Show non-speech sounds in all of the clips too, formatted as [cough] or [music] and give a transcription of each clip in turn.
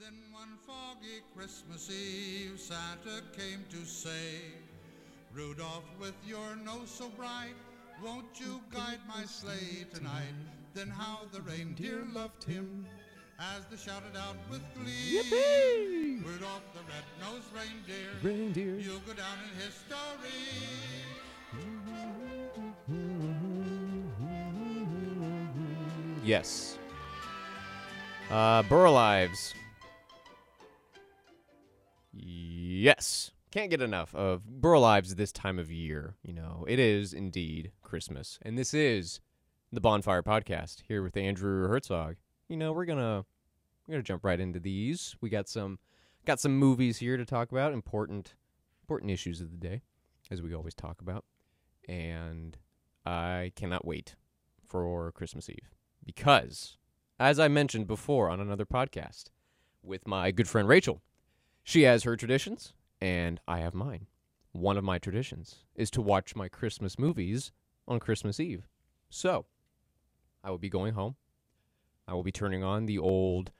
Then one foggy Christmas Eve, Santa came to say, Rudolph, with your nose so bright, won't you guide my sleigh tonight? Then how the reindeer loved him as they shouted out with glee. Yippee! Rudolph the red-nosed reindeer, Reindeer. you'll go down in history. Yes. Uh, Burl Ives. Yes. Can't get enough of Burl Ives this time of year. You know, it is indeed Christmas. And this is the Bonfire Podcast here with Andrew Herzog. You know, we're gonna we're gonna jump right into these. We got some got some movies here to talk about, important important issues of the day, as we always talk about. And I cannot wait for Christmas Eve because, as I mentioned before on another podcast with my good friend Rachel, she has her traditions and I have mine. One of my traditions is to watch my Christmas movies on Christmas Eve. So, I will be going home. I will be turning on the old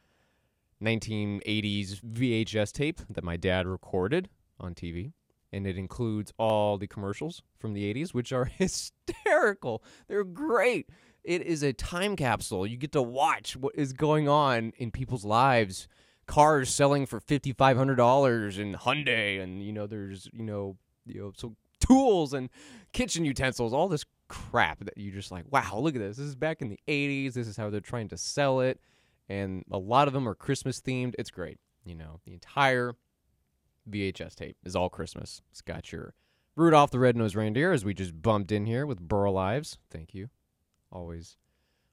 1980s VHS tape that my dad recorded on TV. And it includes all the commercials from the 80s, which are [laughs] hysterical. They're great. It is a time capsule. You get to watch what is going on in people's lives. Cars selling for fifty five hundred dollars in Hyundai, and you know there's you know you know so tools and kitchen utensils, all this crap that you just like, wow, look at this. This is back in the '80s. This is how they're trying to sell it, and a lot of them are Christmas themed. It's great. You know, the entire VHS tape is all Christmas. It's got your Rudolph the Red-Nosed Reindeer, as we just bumped in here with Burl Ives. Thank you. Always,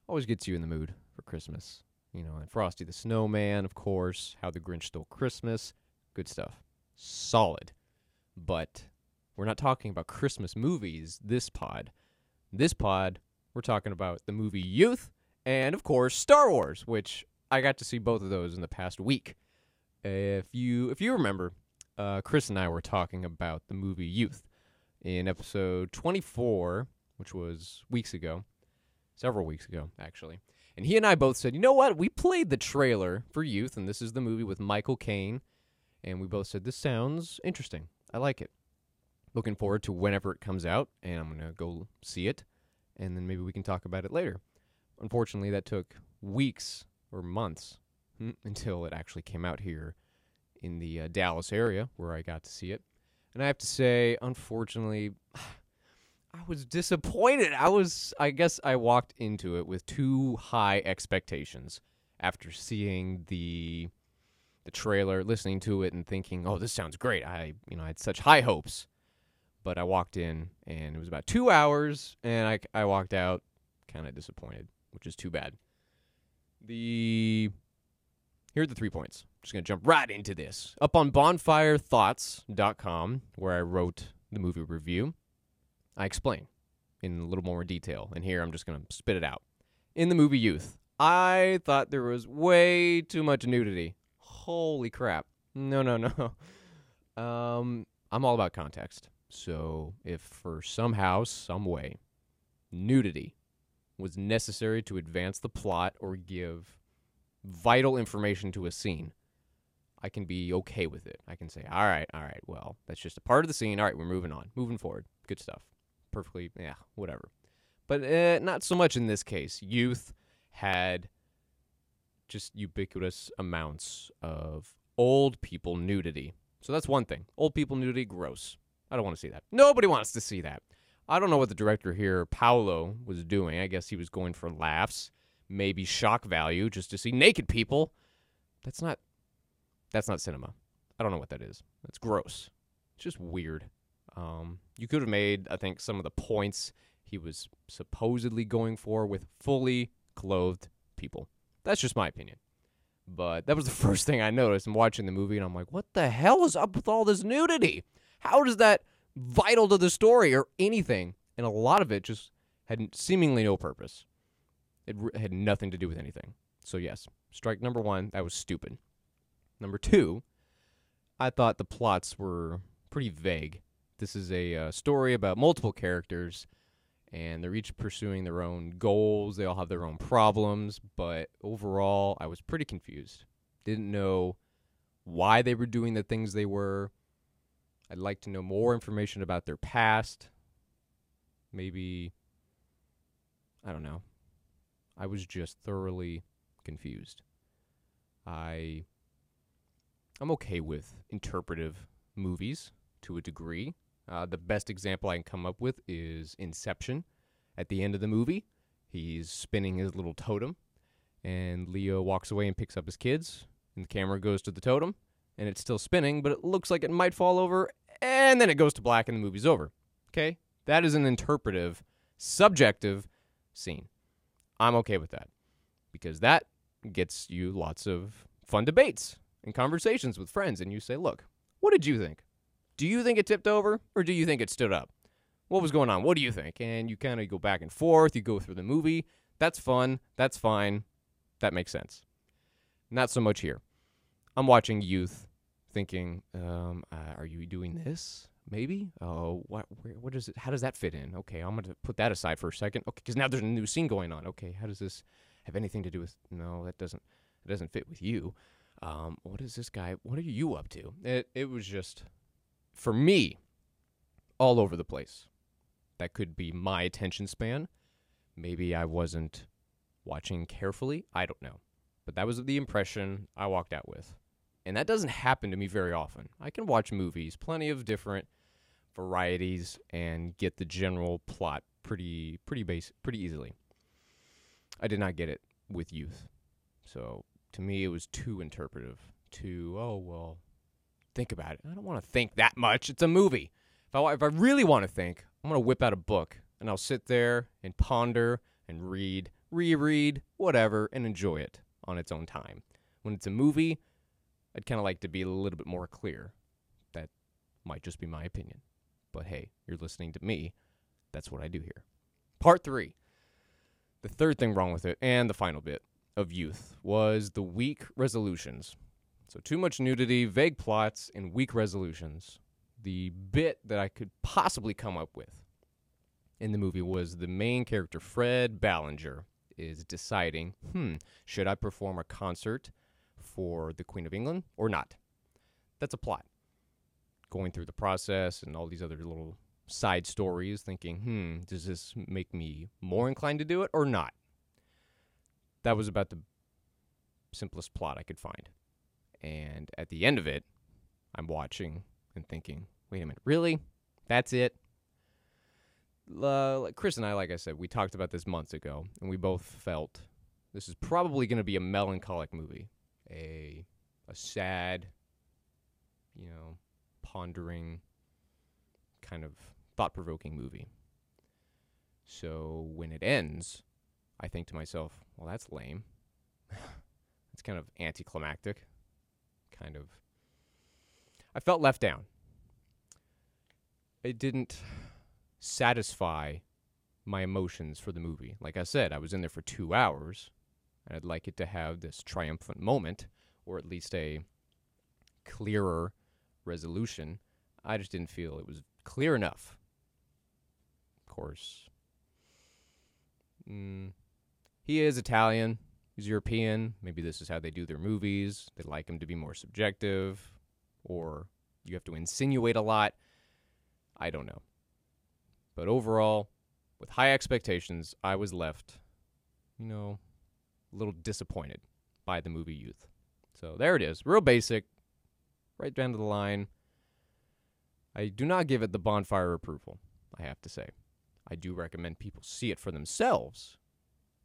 always gets you in the mood for Christmas. You know, and Frosty the Snowman, of course. How the Grinch Stole Christmas. Good stuff. Solid. But we're not talking about Christmas movies this pod. This pod, we're talking about the movie Youth and, of course, Star Wars, which I got to see both of those in the past week. If you if you remember, uh, Chris and I were talking about the movie Youth in episode 24, which was weeks ago, several weeks ago, actually. And he and I both said, you know what? We played the trailer for Youth, and this is the movie with Michael Caine. And we both said, this sounds interesting. I like it. Looking forward to whenever it comes out, and I'm going to go see it, and then maybe we can talk about it later. Unfortunately, that took weeks or months mm, until it actually came out here in the uh, Dallas area where I got to see it. And I have to say, unfortunately, [sighs] I was disappointed. I was, I guess, I walked into it with too high expectations after seeing the the trailer, listening to it, and thinking, "Oh, this sounds great." I, you know, I had such high hopes, but I walked in and it was about two hours, and I, I walked out kind of disappointed, which is too bad. The here are the three points. I'm Just gonna jump right into this. Up on bonfirethoughts.com, where I wrote the movie review. I explain in a little more detail, and here I'm just going to spit it out. In the movie Youth, I thought there was way too much nudity. Holy crap. No, no, [laughs] no. Um, I'm all about context. So, if for somehow, some way, nudity was necessary to advance the plot or give vital information to a scene, I can be okay with it. I can say, all right, all right, well, that's just a part of the scene. All right, we're moving on, moving forward. Good stuff perfectly, yeah, whatever. But uh, not so much in this case. Youth had just ubiquitous amounts of old people nudity. So that's one thing. Old people nudity, gross. I don't want to see that. Nobody wants to see that. I don't know what the director here, Paolo, was doing. I guess he was going for laughs, maybe shock value, just to see naked people. That's not. That's not cinema. I don't know what that is. That's gross. It's just weird. Um, you could have made, I think, some of the points he was supposedly going for with fully clothed people. That's just my opinion. But that was the [laughs] first thing I noticed in watching the movie, and I'm like, what the hell is up with all this nudity? How is that vital to the story or anything? And a lot of it just had seemingly no purpose. It had nothing to do with anything. So, yes, strike number one, that was stupid. Number two, I thought the plots were pretty vague. This is a uh, story about multiple characters, and they're each pursuing their own goals. They all have their own problems, but overall, I was pretty confused. Didn't know why they were doing the things they were. I'd like to know more information about their past. Maybe, I don't know. I was just thoroughly confused. I I'm okay with interpretive movies to a degree. Uh, the best example I can come up with is Inception. At the end of the movie, he's spinning his little totem, and Leo walks away and picks up his kids, and the camera goes to the totem, and it's still spinning, but it looks like it might fall over, and then it goes to black, and the movie's over. Okay? That is an interpretive, subjective scene. I'm okay with that because that gets you lots of fun debates and conversations with friends. And you say, look, what did you think? Do you think it tipped over or do you think it stood up? What was going on? What do you think? And you kind of go back and forth. You go through the movie. That's fun. That's fine. That makes sense. Not so much here. I'm watching youth thinking, um, uh, are you doing this? Maybe. Oh, what? Where, what is it? How does that fit in? Okay, I'm gonna put that aside for a second. Okay, because now there's a new scene going on. Okay, how does this have anything to do with? No, that doesn't. It doesn't fit with you. Um, what is this guy? What are you up to? It it was just for me all over the place. That could be my attention span. Maybe I wasn't watching carefully. I don't know. But that was the impression I walked out with. And that doesn't happen to me very often. I can watch movies, plenty of different varieties and get the general plot pretty pretty base pretty easily. I did not get it with youth. So to me it was too interpretive. Too oh well think about it. I don't want to think that much. It's a movie. If I if I really want to think, I'm going to whip out a book and I'll sit there and ponder and read, reread, whatever and enjoy it on its own time. When it's a movie, I'd kind of like to be a little bit more clear. That might just be my opinion. But hey, you're listening to me. That's what I do here. Part three. The third thing wrong with it, and the final bit of youth, was the weak resolutions. So, too much nudity, vague plots, and weak resolutions. The bit that I could possibly come up with in the movie was the main character, Fred Ballinger, is deciding, hmm, should I perform a concert for the Queen of England or not? That's a plot. Going through the process and all these other little side stories, thinking, hmm, does this make me more inclined to do it or not? That was about the simplest plot I could find. And at the end of it, I'm watching and thinking, wait a minute, really? That's it? Uh, Chris and I, like I said, we talked about this months ago, and we both felt this is probably going to be a melancholic movie, a a sad, you know, pondering, kind of thought-provoking movie. So when it ends, I think to myself, well, that's lame. [laughs] it's kind of anticlimactic. Kind of. I felt left down. It didn't satisfy my emotions for the movie. Like I said, I was in there for two hours, and I'd like it to have this triumphant moment, or at least a clearer resolution. I just didn't feel it was clear enough. Of course, mm, he is Italian. He's European. Maybe this is how they do their movies. They like him to be more subjective, or you have to insinuate a lot. I don't know. But overall, with high expectations, I was left, you know, a little disappointed by the movie Youth. So there it is, real basic, right down to the line. I do not give it the bonfire approval, I have to say. I do recommend people see it for themselves.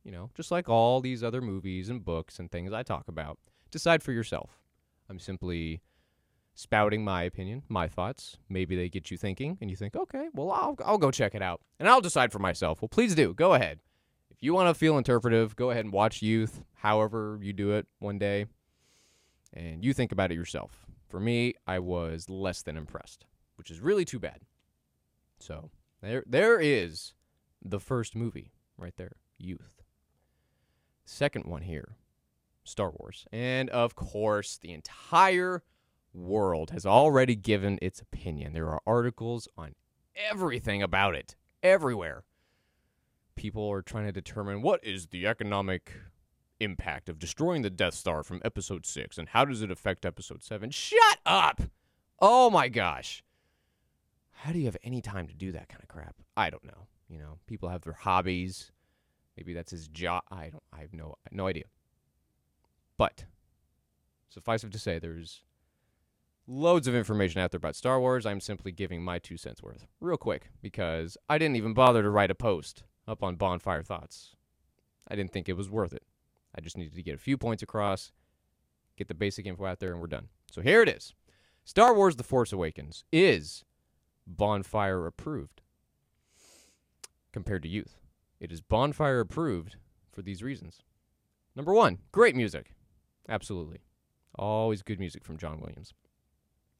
You know, just like all these other movies and books and things I talk about. Decide for yourself. I'm simply spouting my opinion, my thoughts. Maybe they get you thinking, and you think, okay, well, I'll, I'll go check it out, and I'll decide for myself. Well, please do. Go ahead. If you want to feel interpretive, go ahead and watch Youth, however you do it one day, and you think about it yourself. For me, I was less than impressed, which is really too bad. So there, there is the first movie right there, Youth. Second one here, Star Wars, and of course the entire world has already given its opinion. There are articles on everything about it, everywhere. People are trying to determine what is the economic impact of destroying the Death Star from Episode Six, and how does it affect Episode Seven? Shut up! Oh my gosh, how do you have any time to do that kind of crap? I don't know. You know, people have their hobbies. Maybe that's his job. I don't. I have no no idea. But suffice it to say, there's loads of information out there about Star Wars. I'm simply giving my two cents worth, real quick, because I didn't even bother to write a post up on Bonfire Thoughts. I didn't think it was worth it. I just needed to get a few points across, get the basic info out there, and we're done. So here it is Star Wars The Force Awakens is Bonfire approved compared to youth. It is Bonfire approved for these reasons. Number one, great music. Absolutely. Always good music from John Williams.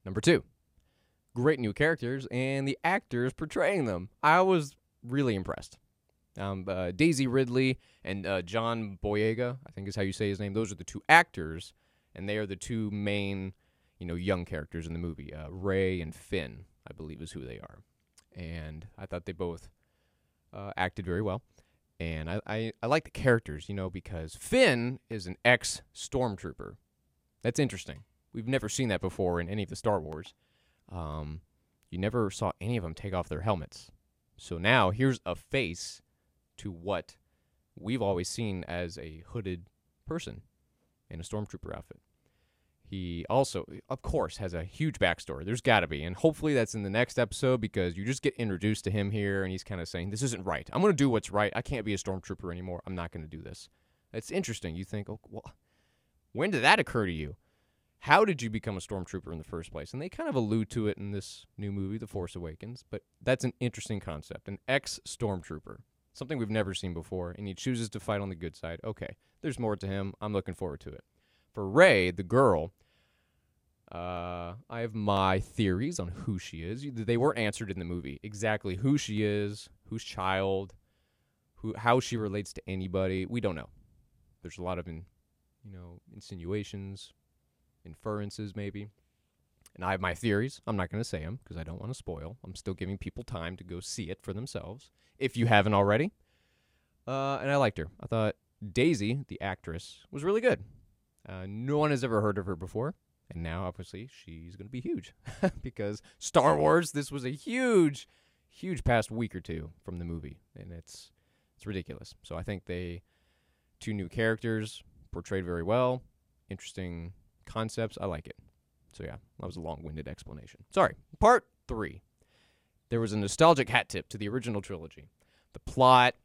Number two, great new characters and the actors portraying them. I was really impressed. Um, uh, Daisy Ridley and uh, John Boyega, I think is how you say his name. Those are the two actors, and they are the two main, you know, young characters in the movie. Uh, Rey and Finn, I believe, is who they are. And I thought they both uh, acted very well. And I, I, I like the characters, you know, because Finn is an ex stormtrooper. That's interesting. We've never seen that before in any of the Star Wars. Um, you never saw any of them take off their helmets. So now here's a face to what we've always seen as a hooded person in a stormtrooper outfit. He also, of course, has a huge backstory. There's got to be. And hopefully that's in the next episode because you just get introduced to him here and he's kind of saying, This isn't right. I'm going to do what's right. I can't be a stormtrooper anymore. I'm not going to do this. It's interesting. You think, oh, well, when did that occur to you? How did you become a stormtrooper in the first place? And they kind of allude to it in this new movie, The Force Awakens, but that's an interesting concept. An ex stormtrooper, something we've never seen before, and he chooses to fight on the good side. Okay, there's more to him. I'm looking forward to it. For Rey, the girl, uh, I have my theories on who she is. They weren't answered in the movie. Exactly who she is, whose child, who how she relates to anybody. We don't know. There's a lot of in, you know, insinuations, inferences maybe. And I have my theories. I'm not going to say them because I don't want to spoil. I'm still giving people time to go see it for themselves if you haven't already. Uh, and I liked her. I thought Daisy, the actress, was really good. Uh, no one has ever heard of her before. And now, obviously, she's going to be huge [laughs] because Star Wars. This was a huge, huge past week or two from the movie, and it's it's ridiculous. So I think they two new characters portrayed very well, interesting concepts. I like it. So yeah, that was a long-winded explanation. Sorry. Part three. There was a nostalgic hat tip to the original trilogy. The plot,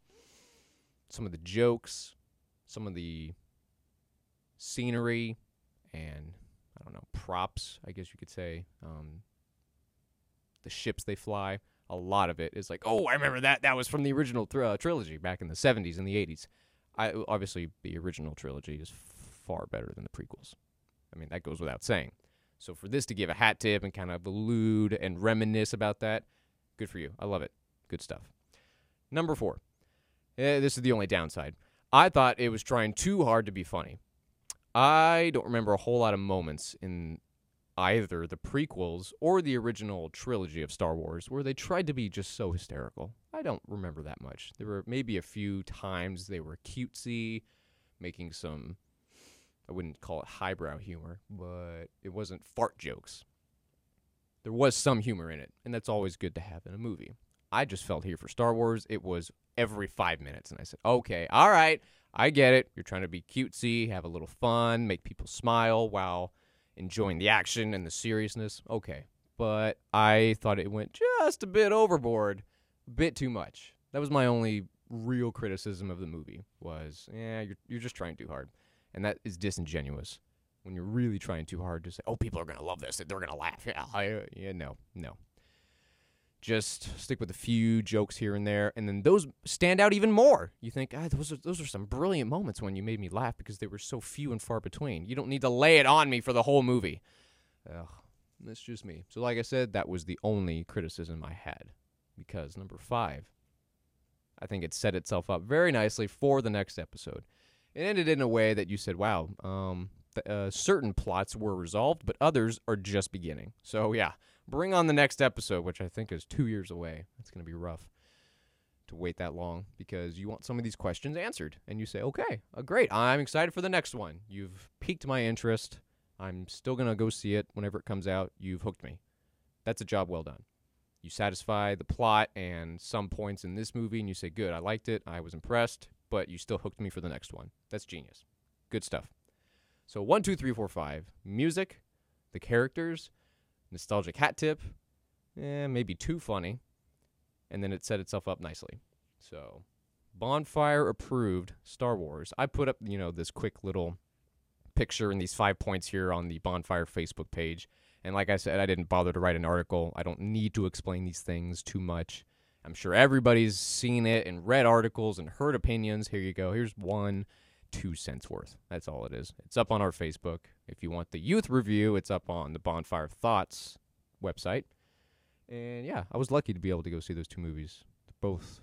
some of the jokes, some of the scenery, and I don't know, props, I guess you could say. Um, the ships they fly, a lot of it is like, oh, I remember that. That was from the original th- uh, trilogy back in the 70s and the 80s. I obviously the original trilogy is far better than the prequels. I mean, that goes without saying. So for this to give a hat tip and kind of allude and reminisce about that, good for you. I love it. Good stuff. Number four. Eh, this is the only downside. I thought it was trying too hard to be funny. I don't remember a whole lot of moments in either the prequels or the original trilogy of Star Wars where they tried to be just so hysterical. I don't remember that much. There were maybe a few times they were cutesy, making some, I wouldn't call it highbrow humor, but it wasn't fart jokes. There was some humor in it, and that's always good to have in a movie. I just felt here for Star Wars, it was every five minutes, and I said, okay, all right, I get it. You're trying to be cutesy, have a little fun, make people smile while enjoying the action and the seriousness. Okay. But I thought it went just a bit overboard, a bit too much. That was my only real criticism of the movie was, yeah, you're, you're just trying too hard. And that is disingenuous when you're really trying too hard to say, oh, people are going to love this. They're going to laugh. [laughs] Yeah, I, yeah, no, no. Just stick with a few jokes here and there, and then those stand out even more. You think, ah, those are those are some brilliant moments when you made me laugh because they were so few and far between. You don't need to lay it on me for the whole movie. Ugh, that's just me. So, like I said, that was the only criticism I had. Because number five, I think it set itself up very nicely for the next episode. It ended in a way that you said, "Wow, um, th- uh, certain plots were resolved, but others are just beginning." So yeah, bring on the next episode, which I think is two years away. That's going to be rough. to wait that long because you want some of these questions answered. And you say, okay, uh, great. I'm excited for the next one. You've piqued my interest. I'm still going to go see it whenever it comes out. You've hooked me. That's a job well done. You satisfy the plot and some points in this movie, and you say, good, I liked it. I was impressed, but you still hooked me for the next one. That's genius. Good stuff. So, one, two, three, four, five. Music, the characters, nostalgic hat tip, eh, maybe too funny, and then it set itself up nicely. So, bonfire approved Star Wars. I put up, you know, this quick little picture and these five points here on the bonfire Facebook page. And like I said, I didn't bother to write an article. I don't need to explain these things too much. I'm sure everybody's seen it and read articles and heard opinions. Here you go. Here's one, two cents worth. That's all it is. It's up on our Facebook. If you want the youth review, it's up on the Bonfire Thoughts website. And yeah, I was lucky to be able to go see those two movies. Both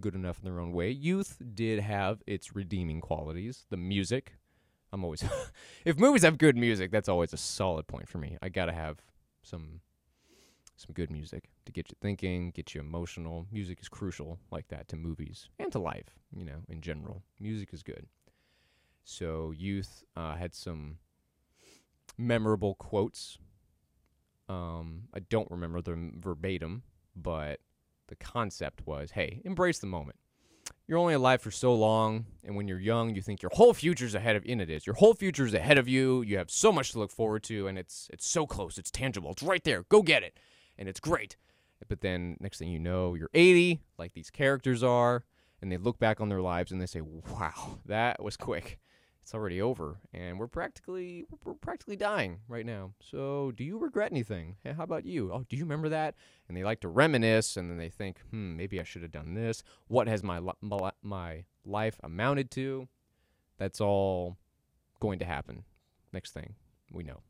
good enough in their own way. Youth did have its redeeming qualities. The music. I'm always [laughs] if movies have good music, that's always a solid point for me. I got to have some some good music to get you thinking, get you emotional. Music is crucial like that to movies and to life, you know, in general. Music is good. So Youth uh, had some memorable quotes um, I don't remember them verbatim, but the concept was hey, embrace the moment. You're only alive for so long, and when you're young, you think your whole future's ahead of, and it is. Your whole future's ahead of you. You have so much to look forward to, and it's it's so close. It's tangible. It's right there. Go get it, and it's great. But then next thing you know, you're 80, like these characters are, and they look back on their lives and they say, "Wow, that was quick." It's already over and we're practically we're practically dying right now. So do you regret anything? Hey, how about you? Oh do you remember that? And they like to reminisce and then they think hmm maybe i should have done this. What has my my life amounted to? That's all going to happen. Next thing we know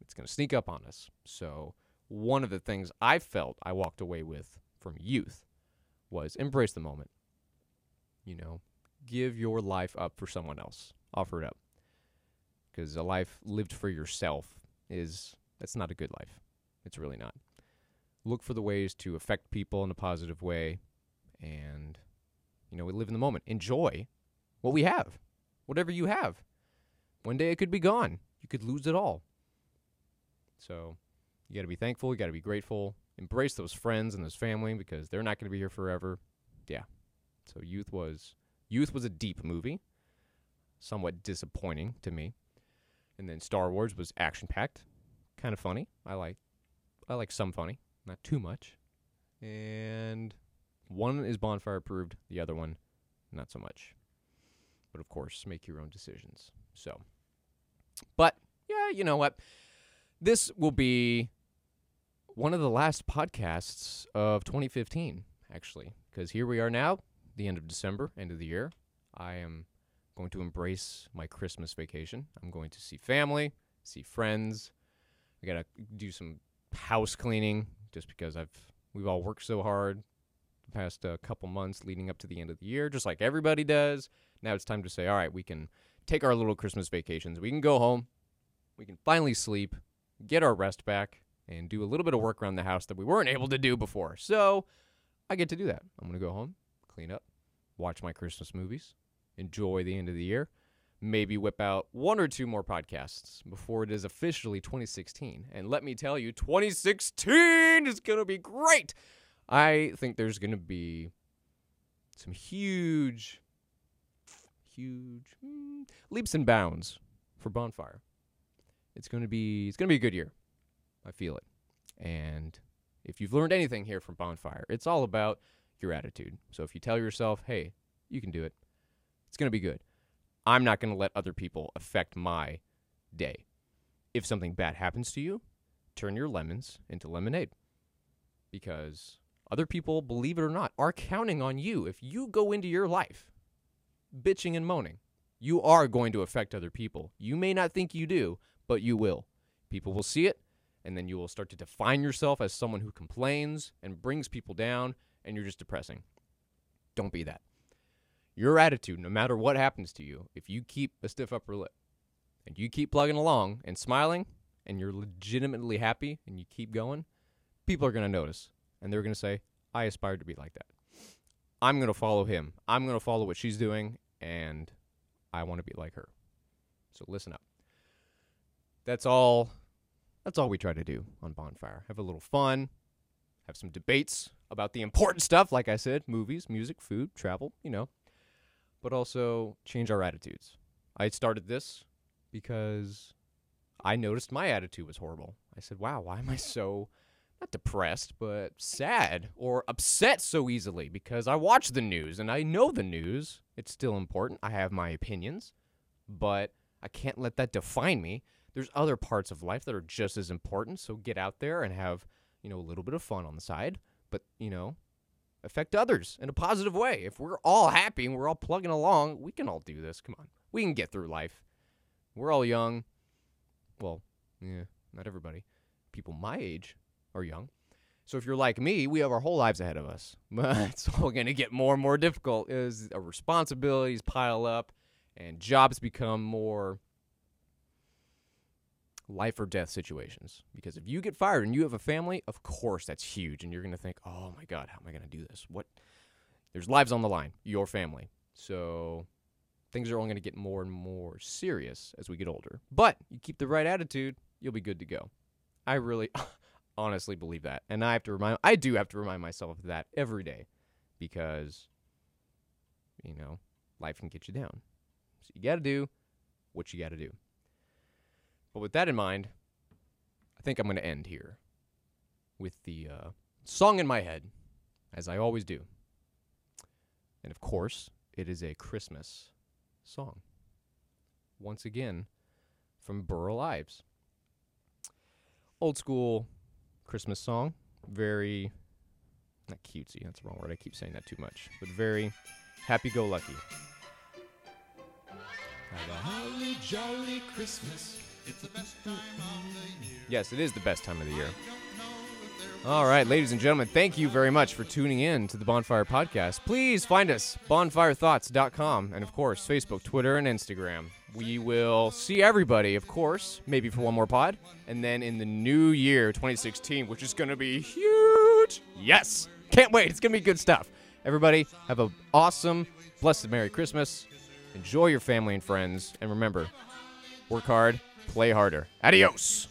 it's going to sneak up on us. So one of the things i felt i walked away with from youth was embrace the moment. You know give your life up for someone else offer it up. Because a life lived for yourself is that's not a good life. It's really not. Look for the ways to affect people in a positive way and you know, we live in the moment. Enjoy what we have. Whatever you have. One day it could be gone. You could lose it all. So, you got to be thankful, you got to be grateful. Embrace those friends and those family because they're not going to be here forever. Yeah. So Youth was Youth was a deep movie somewhat disappointing to me. And then Star Wars was action packed, kind of funny. I like I like some funny, not too much. And one is bonfire approved, the other one not so much. But of course, make your own decisions. So, but yeah, you know what? This will be one of the last podcasts of 2015, actually, because here we are now, the end of December, end of the year. I am going to embrace my Christmas vacation. I'm going to see family, see friends. I got to do some house cleaning just because I've we've all worked so hard the past uh, couple months leading up to the end of the year, just like everybody does. Now it's time to say, all right, we can take our little Christmas vacations. We can go home. We can finally sleep, get our rest back, and do a little bit of work around the house that we weren't able to do before. So I get to do that. I'm going to go home, clean up, watch my Christmas movies, enjoy the end of the year. Maybe whip out one or two more podcasts before it is officially 2016. And let me tell you, 2016 is going to be great. I think there's going to be some huge, huge mm, leaps and bounds for Bonfire. It's going to be it's going to be a good year. I feel it. And if you've learned anything here from Bonfire, it's all about your attitude. So if you tell yourself, "Hey, you can do it," going to be good. I'm not going to let other people affect my day. If something bad happens to you, turn your lemons into lemonade. Because other people, believe it or not, are counting on you. If you go into your life bitching and moaning, you are going to affect other people. You may not think you do, but you will. People will see it, and then you will start to define yourself as someone who complains and brings people down, and you're just depressing. Don't be that your attitude, no matter what happens to you, if you keep a stiff upper lip and you keep plugging along and smiling and you're legitimately happy and you keep going, people are going to notice and they're going to say, I aspire to be like that. I'm going to follow him. I'm going to follow what she's doing, and I want to be like her. So listen up. That's all. That's all we try to do on Bonfire. Have a little fun, have some debates about the important stuff, like I said movies, music, food, travel, you know, but also change our attitudes. I started this because I noticed my attitude was horrible. I said, wow, why am I so, not depressed, but sad or upset so easily? Because I watch the news and I know the news. It's still important. I have my opinions, but I can't let that define me. There's other parts of life that are just as important. So get out there and have, you know, a little bit of fun on the side, but, you know, affect others in a positive way. If we're all happy and we're all plugging along, we can all do this. Come on. We can get through life. We're all young. Well, yeah, not everybody. People my age are young. So if you're like me, we have our whole lives ahead of us. [laughs] But it's all going to get more and more difficult as our responsibilities pile up and jobs become more life or death situations. Because if you get fired and you have a family, of course that's huge. And you're going to think, oh my God, how am I going to do this? What? There's lives on the line, your family. So things are only going to get more and more serious as we get older. But you keep the right attitude, you'll be good to go. I really [laughs] honestly believe that. And I have to remind I do have to remind myself of that every day because you know, life can get you down. So you got to do what you got to do. But with that in mind, I think I'm going to end here with the uh, song in my head, as I always do. And of course, it is a Christmas song. Once again, from Burl Ives. Old school Christmas song. Very, not cutesy, that's the wrong word. I keep saying that too much. But very happy go lucky. Have a holly jolly Christmas. [laughs] Yes, it is the best time of the year. All right, ladies and gentlemen, thank you very much for tuning in to the Bonfire Podcast. Please find us, bonfirethoughts.com, and of course, Facebook, Twitter, and Instagram. We will see everybody, of course, maybe for one more pod, and then in the new year, 2016, which is going to be huge. Yes, can't wait. It's going to be good stuff. Everybody, have an awesome, blessed Merry Christmas. Enjoy your family and friends, and remember, work hard, play harder. Adios.